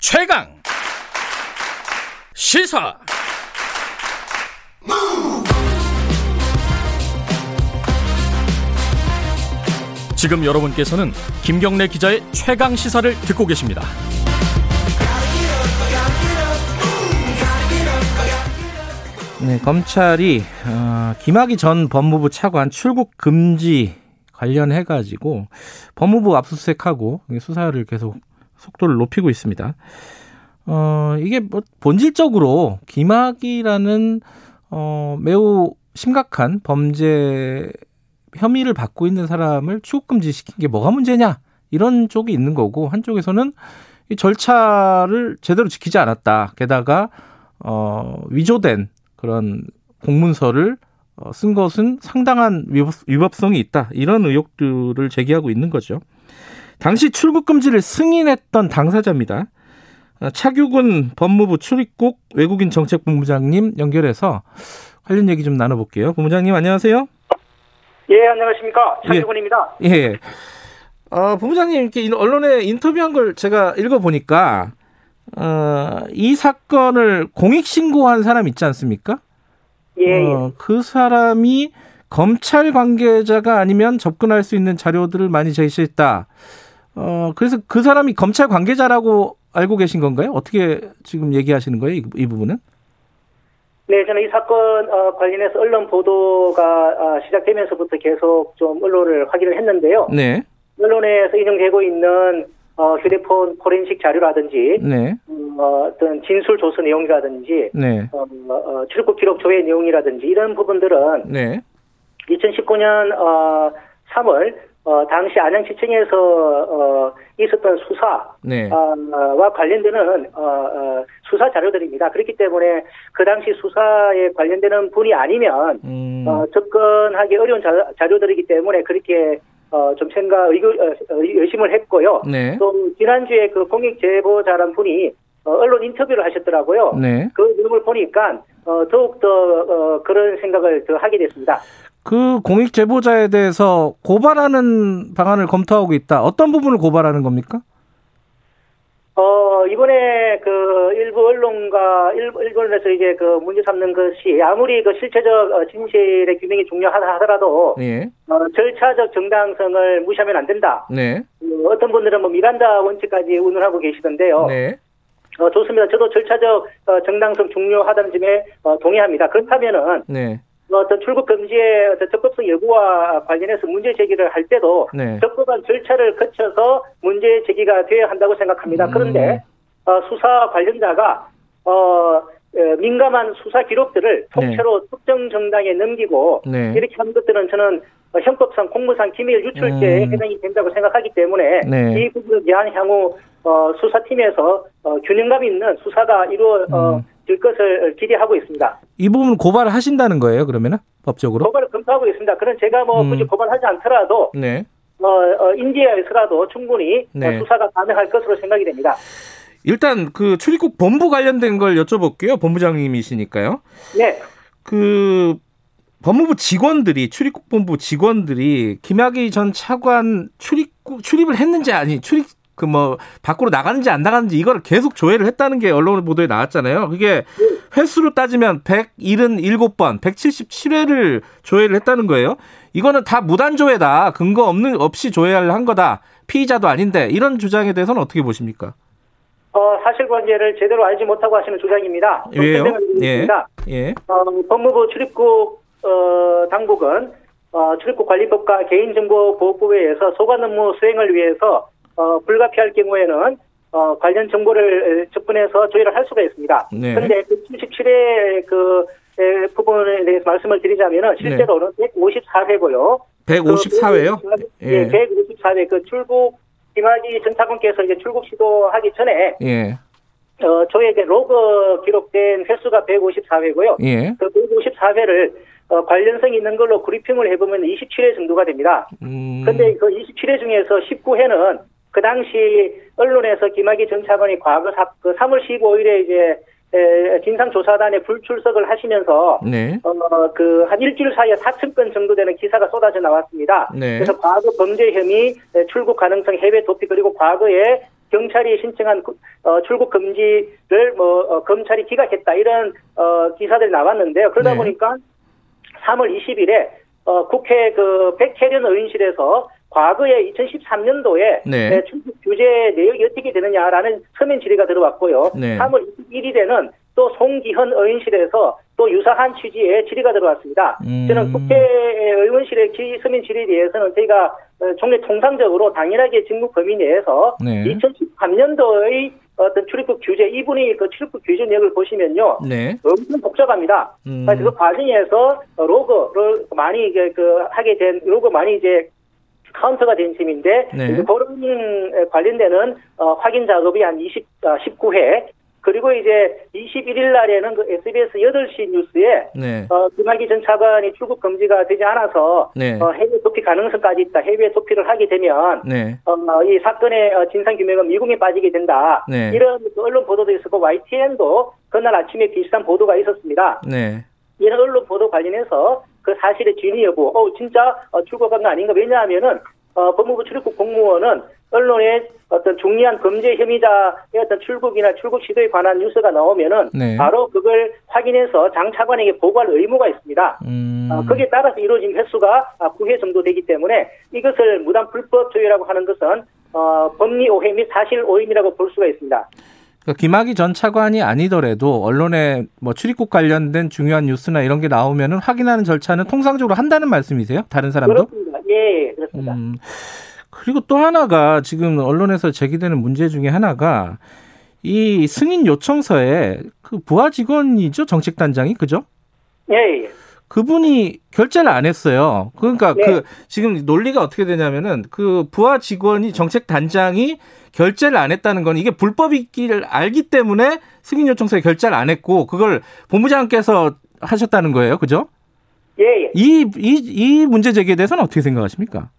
최강 시사 지금 여러분께서는 김경래 기자의 최강 시사를 듣고 계십니다. 네, 검찰이 어, 김학의 전 법무부 차관 출국 금지 관련해 가지고 법무부 압수수색하고 수사를 계속 속도를 높이고 있습니다. 어, 이게 뭐 본질적으로 김학이라는 어, 매우 심각한 범죄 혐의를 받고 있는 사람을 출국금지 시킨 게 뭐가 문제냐 이런 쪽이 있는 거고 한쪽에서는 이 절차를 제대로 지키지 않았다. 게다가 어, 위조된 그런 공문서를 어, 쓴 것은 상당한 위법, 위법성이 있다. 이런 의혹들을 제기하고 있는 거죠. 당시 출국 금지를 승인했던 당사자입니다. 어, 차규근 법무부 출입국 외국인 정책본부장님 연결해서 관련 얘기 좀 나눠볼게요. 본부장님 안녕하세요. 예, 안녕하십니까. 차규근입니다. 예. 예. 어, 본부장님 이렇게 언론에 인터뷰한 걸 제가 읽어보니까 어, 이 사건을 공익 신고한 사람 있지 않습니까? 예, 어, 예. 그 사람이 검찰 관계자가 아니면 접근할 수 있는 자료들을 많이 제시했다. 어, 그래서 그 사람이 검찰 관계자라고 알고 계신 건가요? 어떻게 지금 얘기하시는 거예요? 이, 이 부분은? 네, 저는 이 사건 어, 관련해서 언론 보도가 어, 시작되면서부터 계속 좀 언론을 확인을 했는데요. 네. 언론에서 인용되고 있는 어, 휴대폰 포렌식 자료라든지 네. 음, 어, 어떤 진술 조서 내용이라든지 네. 어, 어, 출국 기록 조회 내용이라든지 이런 부분들은 네. 2019년 어, 3월 어, 당시 안양시청에서 어, 있었던 수사 네. 어, 와 관련되는 어, 어, 수사 자료들입니다. 그렇기 때문에 그 당시 수사에 관련되는 분이 아니면 음. 어, 접근하기 어려운 자, 자료 들이기 때문에 그렇게 어, 좀 생각 의구, 어, 의심을 했고요. 네. 또 지난주에 그 공익 제보자란 분이 어, 언론 인터뷰를 하셨더라고요. 네. 그 내용을 보니까 어, 더욱 더 어, 그런 생각을 더 하게 됐습니다. 그 공익 제보자에 대해서 고발하는 방안을 검토하고 있다. 어떤 부분을 고발하는 겁니까? 어, 이번에 그 일부 언론과 일부 일본에서 이제 그 문제 삼는 것이 아무리 그 실체적 어, 진실의 규명이 중요하다 하더라도 예. 어, 절차적 정당성을 무시하면 안 된다. 네. 어, 어떤 분들은 뭐 미란다 원칙까지 운운하고 계시던데요. 네. 어, 좋습니다. 저도 절차적 어, 정당성 중요하다는 점에 어, 동의합니다. 그렇다면은 네. 어떤 출국 금지의 어떤 적법성 여부와 관련해서 문제 제기를 할 때도 네. 적법한 절차를 거쳐서 문제 제기가 되어야 한다고 생각합니다. 음. 그런데 어, 수사 관련자가 어, 에, 민감한 수사 기록들을 통째로 특정 정당에 넘기고 네. 이렇게 하는 것들은 저는 어, 형법상 공무상 기밀 유출죄에 음. 해당이 된다고 생각하기 때문에 네. 이 부분에 대한 향후 어, 수사팀에서 어, 균형감 있는 수사가 이루어 질 것을 기대하고 있습니다. 이 부분 고발을 하신다는 거예요, 그러면은? 법적으로? 고발을 검토하고 있습니다. 그런 제가 뭐 음. 굳이 고발하지 않더라도 네. 어, 어, 인디아에서라도 충분히 네. 어, 수사가 가능할 것으로 생각이 됩니다. 일단 그 출입국 본부 관련된 걸 여쭤볼게요. 본부장님이시니까요. 네, 그 법무부 직원들이 출입국 본부 직원들이 김학의 전 차관 출입국 출입을 했는지 아니 출입 그 뭐 밖으로 나가는지 안 나가는지 이거를 계속 조회를 했다는 게 언론 보도에 나왔잖아요. 그게 횟수로 따지면 177번, 177회를 조회를 했다는 거예요. 이거는 다 무단 조회다. 근거 없는 없이 조회를 한 거다. 피의자도 아닌데 이런 주장에 대해서는 어떻게 보십니까? 어, 사실관계를 제대로 알지 못하고 하시는 주장입니다. 좀 왜요? 예. 예. 어, 법무부 출입국 어, 당국은 어, 출입국 관리법과 개인정보보호법에 의해서 소관 업무 수행을 위해서 어, 불가피할 경우에는 어, 관련 정보를 접근해서 조회를 할 수가 있습니다. 네. 그런데 그 77회 그 에, 부분에 대해서 말씀을 드리자면은 실제로는 154회고요. 154회요? 예, 예. 154회 그 출국 김학의 전 차관께서 이제 출국 시도하기 전에 예. 어, 저에게 로그 기록된 횟수가 154회고요. 예. 그 154회를 어, 관련성 있는 걸로 그리핑을 해보면 27회 정도가 됩니다. 음. 근데 그 27회 중에서 19회는 그 당시 언론에서 김학의 전 차관이 과거 사, 그 3월 15일에 이제 에, 진상조사단에 불출석을 하시면서 네. 어, 그, 한 일주일 사이에 4천 건 정도 되는 기사가 쏟아져 나왔습니다. 네. 그래서 과거 범죄 혐의, 에, 출국 가능성, 해외 도피, 그리고 과거에 경찰이 신청한 어, 출국 금지를 뭐 어, 검찰이 기각했다 이런 어, 기사들이 나왔는데요. 그러다 네. 보니까 3월 20일에 어, 국회 그 백혜련 의원실에서 과거에 2013년도에 네. 출국 규제 내역이 어떻게 되느냐라는 서면 질의가 들어왔고요. 네. 3월 21일에는 또 송기현 의원실에서 또 유사한 취지의 질의가 들어왔습니다. 음. 저는 국회 의원실의 질- 서면 질의에 대해서는 저희가 어, 종래 통상적으로 당연하게 직무 범위 내에서 네. 2013년도의 어떤 출입국 규제 이분이 그 출입국 규제 내역을 보시면요. 네. 엄청 복잡합니다. 음. 그 과정에서 로그를 많이 이제 그 하게 된 로그 많이 이제 카운터가 된 셈인데 네. 그런 관련되는 어, 확인 작업이 한 20, 아, 19회 그리고 이제 21일 날에는 그 SBS 8시 뉴스에 네. 어, 김학의 전 차관이 출국 금지가 되지 않아서 네. 어, 해외 도피 가능성까지 있다. 해외 도피를 하게 되면 네. 어, 이 사건의 어, 진상 규명은 미국에 빠지게 된다. 네. 이런 그 언론 보도도 있었고 YTN도 그날 아침에 비슷한 보도가 있었습니다. 네. 이런 언론 보도 관련해서 그 사실의 진위 여부, 어 진짜 어, 출국한 거 아닌가? 왜냐하면은 어, 법무부 출입국 공무원은 언론에 어떤 중요한 범죄 혐의자의 어떤 출국이나 출국 시도에 관한 뉴스가 나오면은 네. 바로 그걸 확인해서 장 차관에게 보고할 의무가 있습니다. 음. 어, 거기에 따라서 이루어진 횟수가 아, 9회 정도 되기 때문에 이것을 무단 불법 조회라고 하는 것은 어, 법리 오해 및 사실 오인이라고 볼 수가 있습니다. 그러니까 김학의 전 차관이 아니더라도 언론에 뭐 출입국 관련된 중요한 뉴스나 이런 게 나오면은 확인하는 절차는 통상적으로 한다는 말씀이세요? 다른 사람도? 그렇습니다. 예, 예, 그렇습니다. 음. 그리고 또 하나가 지금 언론에서 제기되는 문제 중에 하나가 이 승인 요청서에 그 부하 직원이죠 정책 단장이 그죠? 예, 예. 그분이 결제를 안 했어요. 그러니까 네. 그 지금 논리가 어떻게 되냐면은 그 부하 직원이 정책 단장이 결제를 안 했다는 건 이게 불법이기를 알기 때문에 승인 요청서에 결제를 안 했고 그걸 본부장께서 하셨다는 거예요. 그죠? 예, 예. 이, 이, 이 문제 제기에 대해서는 어떻게 생각하십니까?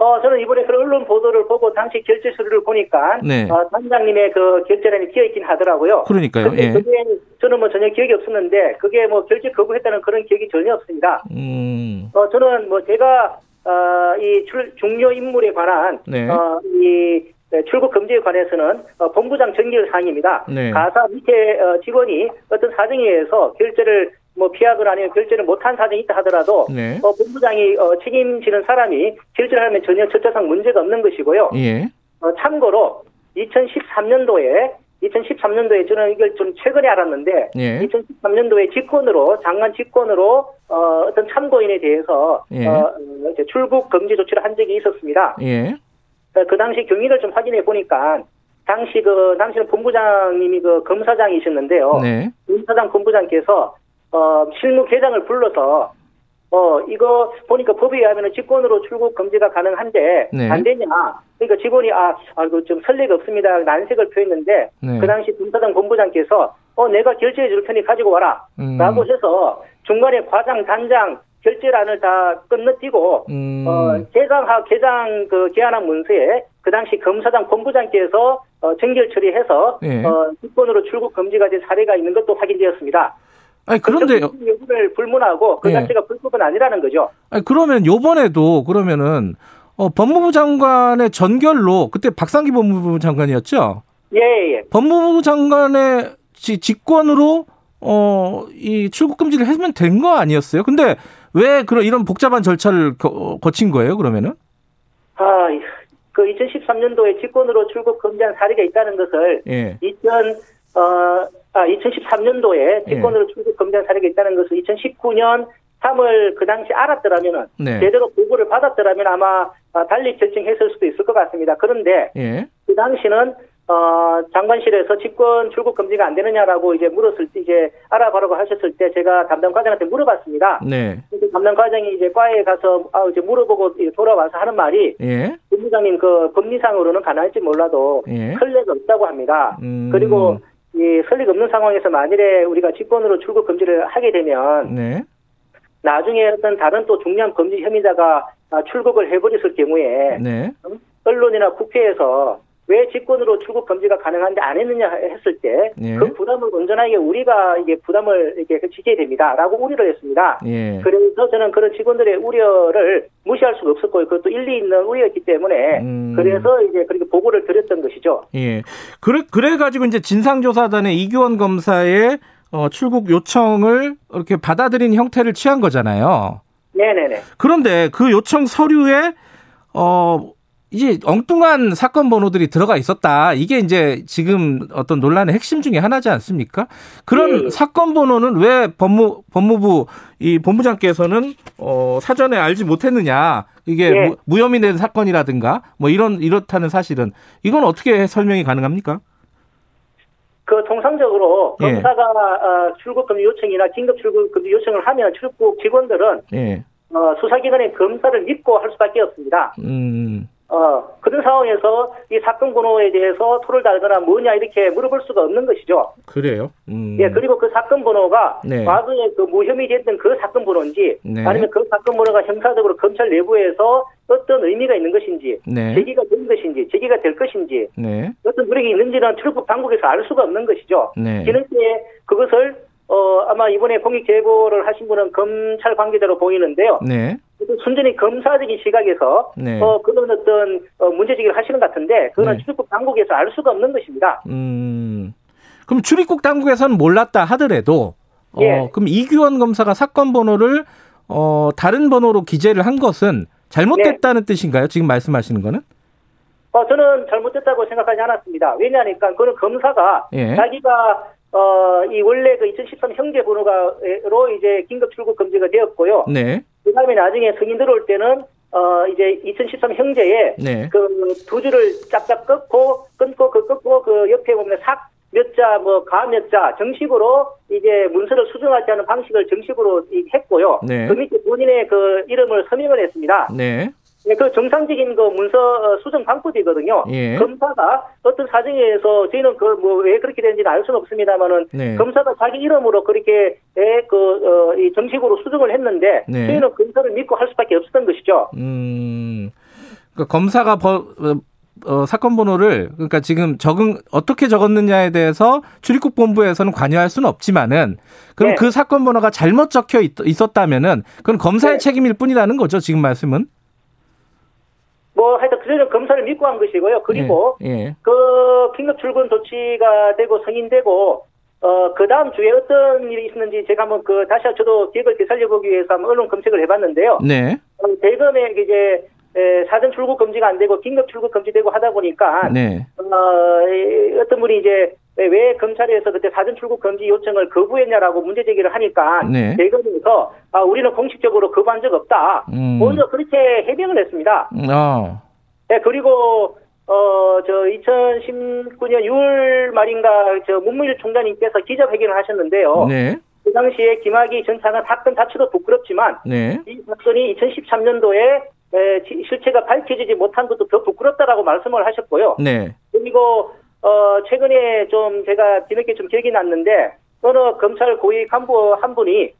어, 저는 이번에 그 언론 보도를 보고 당시 결제 서류를 보니까 네. 어, 단장님의 그 결제란이 비어 있긴 하더라고요. 그러니까요. 예. 그게 저는 뭐 전혀 기억이 없었는데 그게 뭐 결제 거부했다는 그런 기억이 전혀 없습니다. 음. 어, 저는 뭐 제가 어, 이 출, 중요 인물에 관한 네. 어, 이 네, 출국 금지에 관해서는 어, 본부장 정결 사항입니다. 네. 가사 밑에 어, 직원이 어떤 사정에 의해서 결제를 뭐 피하거나 아니면 결제를 못한 사정이 있다 하더라도 네. 어, 본부장이 어, 책임지는 사람이 결제를 하면 전혀 절차상 문제가 없는 것이고요. 예. 어, 참고로 2013년도에 2013년도에 저는 이걸 좀 최근에 알았는데 예. 2013년도에 직권으로 장관 직권으로 어, 어떤 참고인에 대해서 예. 어, 어, 이제 출국 금지 조치를 한 적이 있었습니다. 예. 어, 그 당시 경위를 좀 확인해 보니까 당시 그 당시는 본부장님이 그 검사장이셨는데요. 네. 검사장 본부장께서 어, 실무 계장을 불러서 어 이거 보니까 법에 의하면 직권으로 출국 금지가 가능한데 네. 안 되냐? 그러니까 직원이 아, 아이고 좀 설레가 없습니다. 난색을 표했는데 네. 그 당시 검사장 본부장께서 어 내가 결제해 줄 테니 가지고 와라. 음. 라고 해서 중간에 과장 단장 결제란을 다 건너뛰고 음. 어, 개장하 개장 그 개안한 문서에 그 당시 검사장 본부장께서 어, 정결 처리해서 예. 어, 직권으로 출국 금지가 된 사례가 있는 것도 확인되었습니다. 아니 그런데 그 여부를 불문하고 그 예. 자체가 불법은 아니라는 거죠. 아니 그러면 요번에도 그러면은 어, 법무부 장관의 전결로 그때 박상기 법무부 장관이었죠. 예, 예. 법무부 장관의 지- 직권으로 어, 이 출국 금지를 했으면 된 거 아니었어요? 근데 왜 그런 이런 복잡한 절차를 거, 거친 거예요? 그러면은? 아, 그 2013년도에 직권으로 출국 금지한 사례가 있다는 것을 예. 2000, 어, 아, 2013년도에 예. 직권으로 출국 금지한 사례가 있다는 것을 2019년 3월 그 당시 알았더라면은 네. 제대로 보고를 받았더라면 아마 아, 달리 결정했을 수도 있을 것 같습니다. 그런데 예. 그 당시는 어, 장관실에서 직권 출국 금지가 안 되느냐라고 이제 물었을 때 이제 알아보라고 하셨을 때 제가 담당 과장한테 물어봤습니다. 네. 담당 과장이 이제 과에 가서 아, 이제 물어보고 돌아와서 하는 말이 예. 본부장님 그 법리상으로는 가능할지 몰라도 예. 선례가 없다고 합니다. 음. 그리고 이 선례가 없는 상황에서 만일에 우리가 직권으로 출국 금지를 하게 되면 네. 나중에 어떤 다른 또 중요한 범죄 혐의자가 아, 출국을 해버렸을 경우에 네. 언론이나 국회에서 왜 직권으로 출국 금지가 가능한데 안 했느냐 했을 때그 예. 부담을 온전하게 우리가 이게 부담을 이렇게 지켜야 됩니다라고 우려를 했습니다. 예. 그래서 저는 그런 직원들의 우려를 무시할 수가 없었고요. 그것도 일리 있는 우려였기 때문에 음. 그래서 이제 그렇게 보고를 드렸던 것이죠. 예. 그래, 그래 가지고 이제 진상조사단의 이규원 검사의 어, 출국 요청을 이렇게 받아들인 형태를 취한 거잖아요. 네네네. 그런데 그 요청 서류에, 어, 이제 엉뚱한 사건 번호들이 들어가 있었다. 이게 이제 지금 어떤 논란의 핵심 중에 하나지 않습니까? 그런 예. 사건 번호는 왜 법무, 법무부 이 본부장께서는 어, 사전에 알지 못했느냐. 이게 예. 무, 무혐의 된 사건이라든가 뭐 이런, 이렇다는 사실은 이건 어떻게 설명이 가능합니까? 그 통상적으로 예. 검사가 어, 출국 금지 요청이나 긴급 출국 금지 요청을 하면 출국 직원들은 예. 어, 수사기관의 검사를 믿고 할 수밖에 없습니다. 음, 어, 그런 상황에서 이 사건 번호에 대해서 토를 달거나 뭐냐 이렇게 물어볼 수가 없는 것이죠. 그래요. 음. 예, 그리고 그 사건 번호가 네. 과거에 그 무혐의 됐던 그 사건 번호인지 네. 아니면 그 사건 번호가 형사적으로 검찰 내부에서 어떤 의미가 있는 것인지 네. 제기가 된 것인지 제기가 될 것인지 네. 어떤 노력이 있는지는 출국 당국에서 알 수가 없는 것이죠. 네. 뒤늦게 그것을 어, 아마 이번에 공익 제보를 하신 분은 검찰 관계자로 보이는데요. 네. 순전히 검사적인 시각에서 네. 어, 그런 어떤 어, 문제제기를 하시는 것 같은데 그거는 네. 출국 당국에서 알 수가 없는 것입니다. 음. 그럼 출입국 당국에서는 몰랐다 하더라도 어, 예. 그럼 이규원 검사가 사건 번호를 어, 다른 번호로 기재를 한 것은 잘못됐다는 뜻인가요? 지금 말씀하시는 거는? 어, 저는 잘못됐다고 생각하지 않았습니다. 왜냐하니까 그는 검사가 예. 자기가 어, 이 원래 그 2013 형제 번호가로 이제 긴급 출국 금지가 되었고요. 네. 그 다음에 나중에 승인 들어올 때는 어, 이제 2013 형제에 네. 그두 줄을 짝짝 끊고 끊고 그 끊고 그 옆에 보면 삭 몇 자, 뭐, 가 몇 자, 정식으로 이제 문서를 수정하지 않은 방식을 정식으로 이- 했고요. 네. 그 밑에 본인의 그 이름을 서명을 했습니다. 네. 네, 그 정상적인 그 문서 어, 수정 방법이거든요. 예. 검사가 어떤 사정에 의해서 저희는 그 뭐 왜 그렇게 되는지는 알 수는 없습니다만은 네. 검사가 자기 이름으로 그렇게 에, 그, 어, 이 정식으로 수정을 했는데 네. 저희는 검사를 믿고 할 수밖에 없었던 것이죠. 음. 그러니까 검사가 버, 어, 어, 사건 번호를 그러니까 지금 적응 어떻게 적었느냐에 대해서 출입국 본부에서는 관여할 수는 없지만은 그럼 네. 그 사건 번호가 잘못 적혀 있, 있었다면은 그건 검사의 네. 책임일 뿐이라는 거죠. 지금 말씀은. 뭐 하여튼 그저는 검사를 믿고 한 것이고요. 그리고 예. 예. 그 긴급 출근 조치가 되고 승인되고 어, 그 다음 주에 어떤 일이 있었는지 제가 한번 그 다시 저도 기억을 되살려보기 위해서 한번 언론 검색을 해봤는데요. 네. 어, 대검에 이제 에, 사전 출국 금지가 안 되고 긴급 출국 금지되고 하다 보니까 네. 어, 이, 어떤 분이 이제 왜 검찰에서 그때 사전 출국 금지 요청을 거부했냐라고 문제 제기를 하니까 네. 대검에서 아, 우리는 공식적으로 거부한 적 없다. 음. 먼저 그렇게 해명을 했습니다. 어. 네, 그리고 어, 저 2019년 6월 말인가 저 문무일 총장님께서 기자회견을 하셨는데요. 네. 그 당시에 김학의 전 차관 사건 자체도 부끄럽지만 네. 이 사건이 2013년도에 에, 지- 실체가 밝혀지지 못한 것도 더 부끄럽다라고 말씀을 하셨고요. 네. 그리고 어, 최근에 좀 제가 뒤늦게 좀 기억이 났는데 어느 검찰 고위 간부 한 분이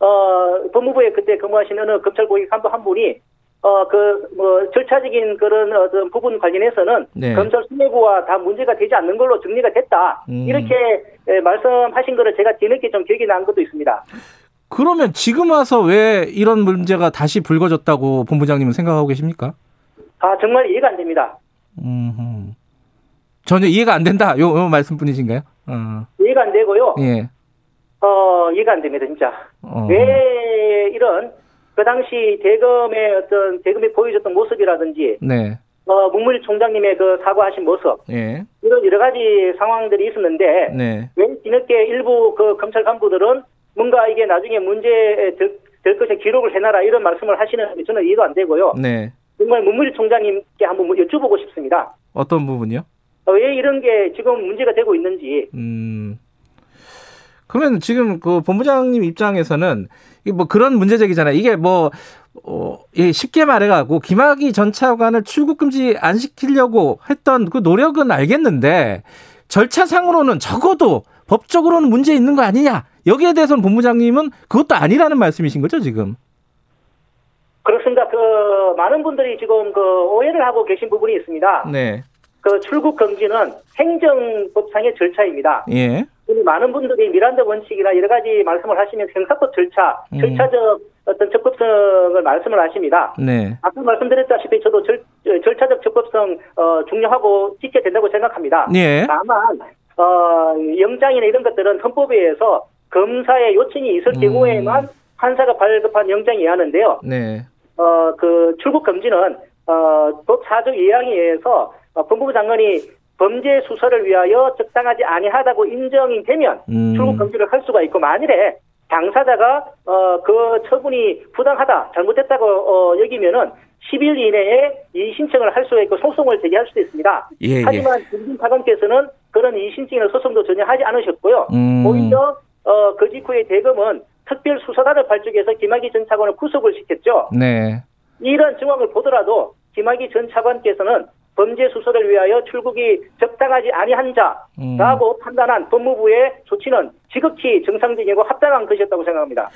어, 법무부에 그때 근무하신 어느 검찰 고위 간부 한 분이 어, 그, 뭐, 절차적인 그런 어떤 부분 관련해서는 네. 검찰 수뇌부와 다 문제가 되지 않는 걸로 정리가 됐다. 음. 이렇게 에, 말씀하신 거를 제가 뒤늦게 좀 기억이 난 것도 있습니다. 그러면 지금 와서 왜 이런 문제가 다시 불거졌다고 본부장님은 생각하고 계십니까? 아, 정말 이해가 안 됩니다. 음. 전혀 이해가 안 된다. 요, 요 말씀뿐이신가요? 어. 이해가 안 되고요. 예. 어, 이해가 안 됩니다, 진짜. 어. 왜 이런 그 당시 대검의 어떤 대검이 보여줬던 모습이라든지 네. 어, 문무일 총장님의 그 사과하신 모습 예. 이런 여러 가지 상황들이 있었는데 네. 왜 뒤늦게 일부 그 검찰 간부들은 뭔가 이게 나중에 문제 될, 될 것에 기록을 해놔라 이런 말씀을 하시는 저는 이해도 안 되고요. 네. 정말 문무일 총장님께 한번 뭐 여쭤보고 싶습니다. 어떤 부분이요? 어, 왜 이런 게 지금 문제가 되고 있는지 음. 그러면 지금 그 본부장님 입장에서는 뭐 그런 문제 제기잖아요. 이게 뭐 어, 예, 쉽게 말해가고 김학의 전 차관을 출국 금지 안 시키려고 했던 그 노력은 알겠는데 절차상으로는 적어도 법적으로는 문제 있는 거 아니냐? 여기에 대해서는 본부장님은 그것도 아니라는 말씀이신 거죠, 지금? 그렇습니다. 그 많은 분들이 지금 그 오해를 하고 계신 부분이 있습니다. 네. 그 출국 금지는 행정법상의 절차입니다. 예. 많은 분들이 미란다 원칙이나 여러 가지 말씀을 하시면 형사법 절차, 음. 절차적 어떤 적법성을 말씀을 하십니다. 네. 아까 말씀드렸다시피 저도 절, 절차적 적법성 어, 중요하고 지켜야 된다고 생각합니다. 예. 다만 어, 영장이나 이런 것들은 헌법에 의해서 검사의 요청이 있을 음. 경우에만 판사가 발급한 영장이 하는데요. 네. 어, 그 출국 금지는 어, 법 사적 예양에 의해서 어, 법무부 장관이 범죄 수사를 위하여 적당하지 아니하다고 인정이 되면 음. 출국 금지를 할 수가 있고 만일에 당사자가 어, 그 처분이 부당하다 잘못됐다고 어, 여기면은 10일 이내에 이 신청을 할 수가 있고 소송을 제기할 수도 있습니다. 예, 예. 하지만 김진 차관께서는 그런 이 신청이나 소송도 전혀 하지 않으셨고요. 음. 오히려 어, 그 직후에 대검은 특별 수사단을 발족해서 김학의 전 차관을 구속을 시켰죠. 네. 이런 정황을 보더라도 김학의 전 차관께서는 범죄 수사를 위하여 출국이 적당하지 아니한 자라고 판단한 법무부의 조치는 지극히 정상적이고 합당한 것이었다고 생각합니다.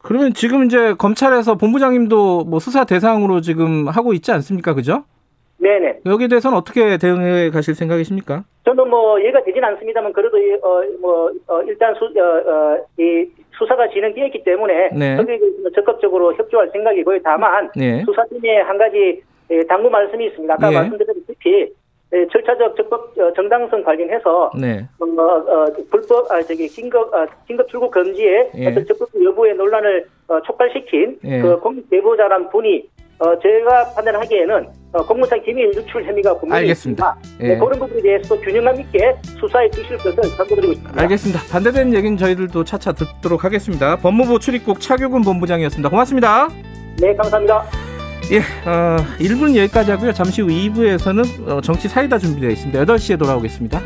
그러면 지금 이제 검찰에서 본부장님도 뭐 수사 대상으로 지금 하고 있지 않습니까? 그죠? 네네. 여기에 대해서는 어떻게 대응해 가실 생각이십니까? 저는 뭐 이해가 되진 않습니다만 그래도 어뭐 어, 일단 수, 어, 어, 이 수사가 진행되었기 때문에 네. 적극적으로 협조할 생각이고요. 다만 네. 수사팀에 한 가지 예, 당부 말씀이 있습니다. 아까 예. 말씀드렸다시피 예, 절차적 적법 어, 정당성 관련해서 네. 어, 어, 불법 아 저기 긴급 아, 긴급 출국 금지의 예. 어떤 적법 여부의 논란을 어, 촉발시킨 예. 그 공익 제보자란 분이 어, 제가 판단하기에는 어, 공무상 기밀 유출 혐의가 분명히 알겠습니다. 있습니다. 예. 네, 그런 부분에 대해서도 균형감 있게 수사해 주실 것을 당부드리고 있습니다. 알겠습니다. 반대되는 얘기는 저희들도 차차 듣도록 하겠습니다. 법무부 출입국 차규근 본부장이었습니다. 고맙습니다. 네, 감사합니다. 예, 어, 1부는 여기까지 하고요. 잠시 후 2부에서는 어, 정치 사이다 준비되어 있습니다. 8시에 돌아오겠습니다.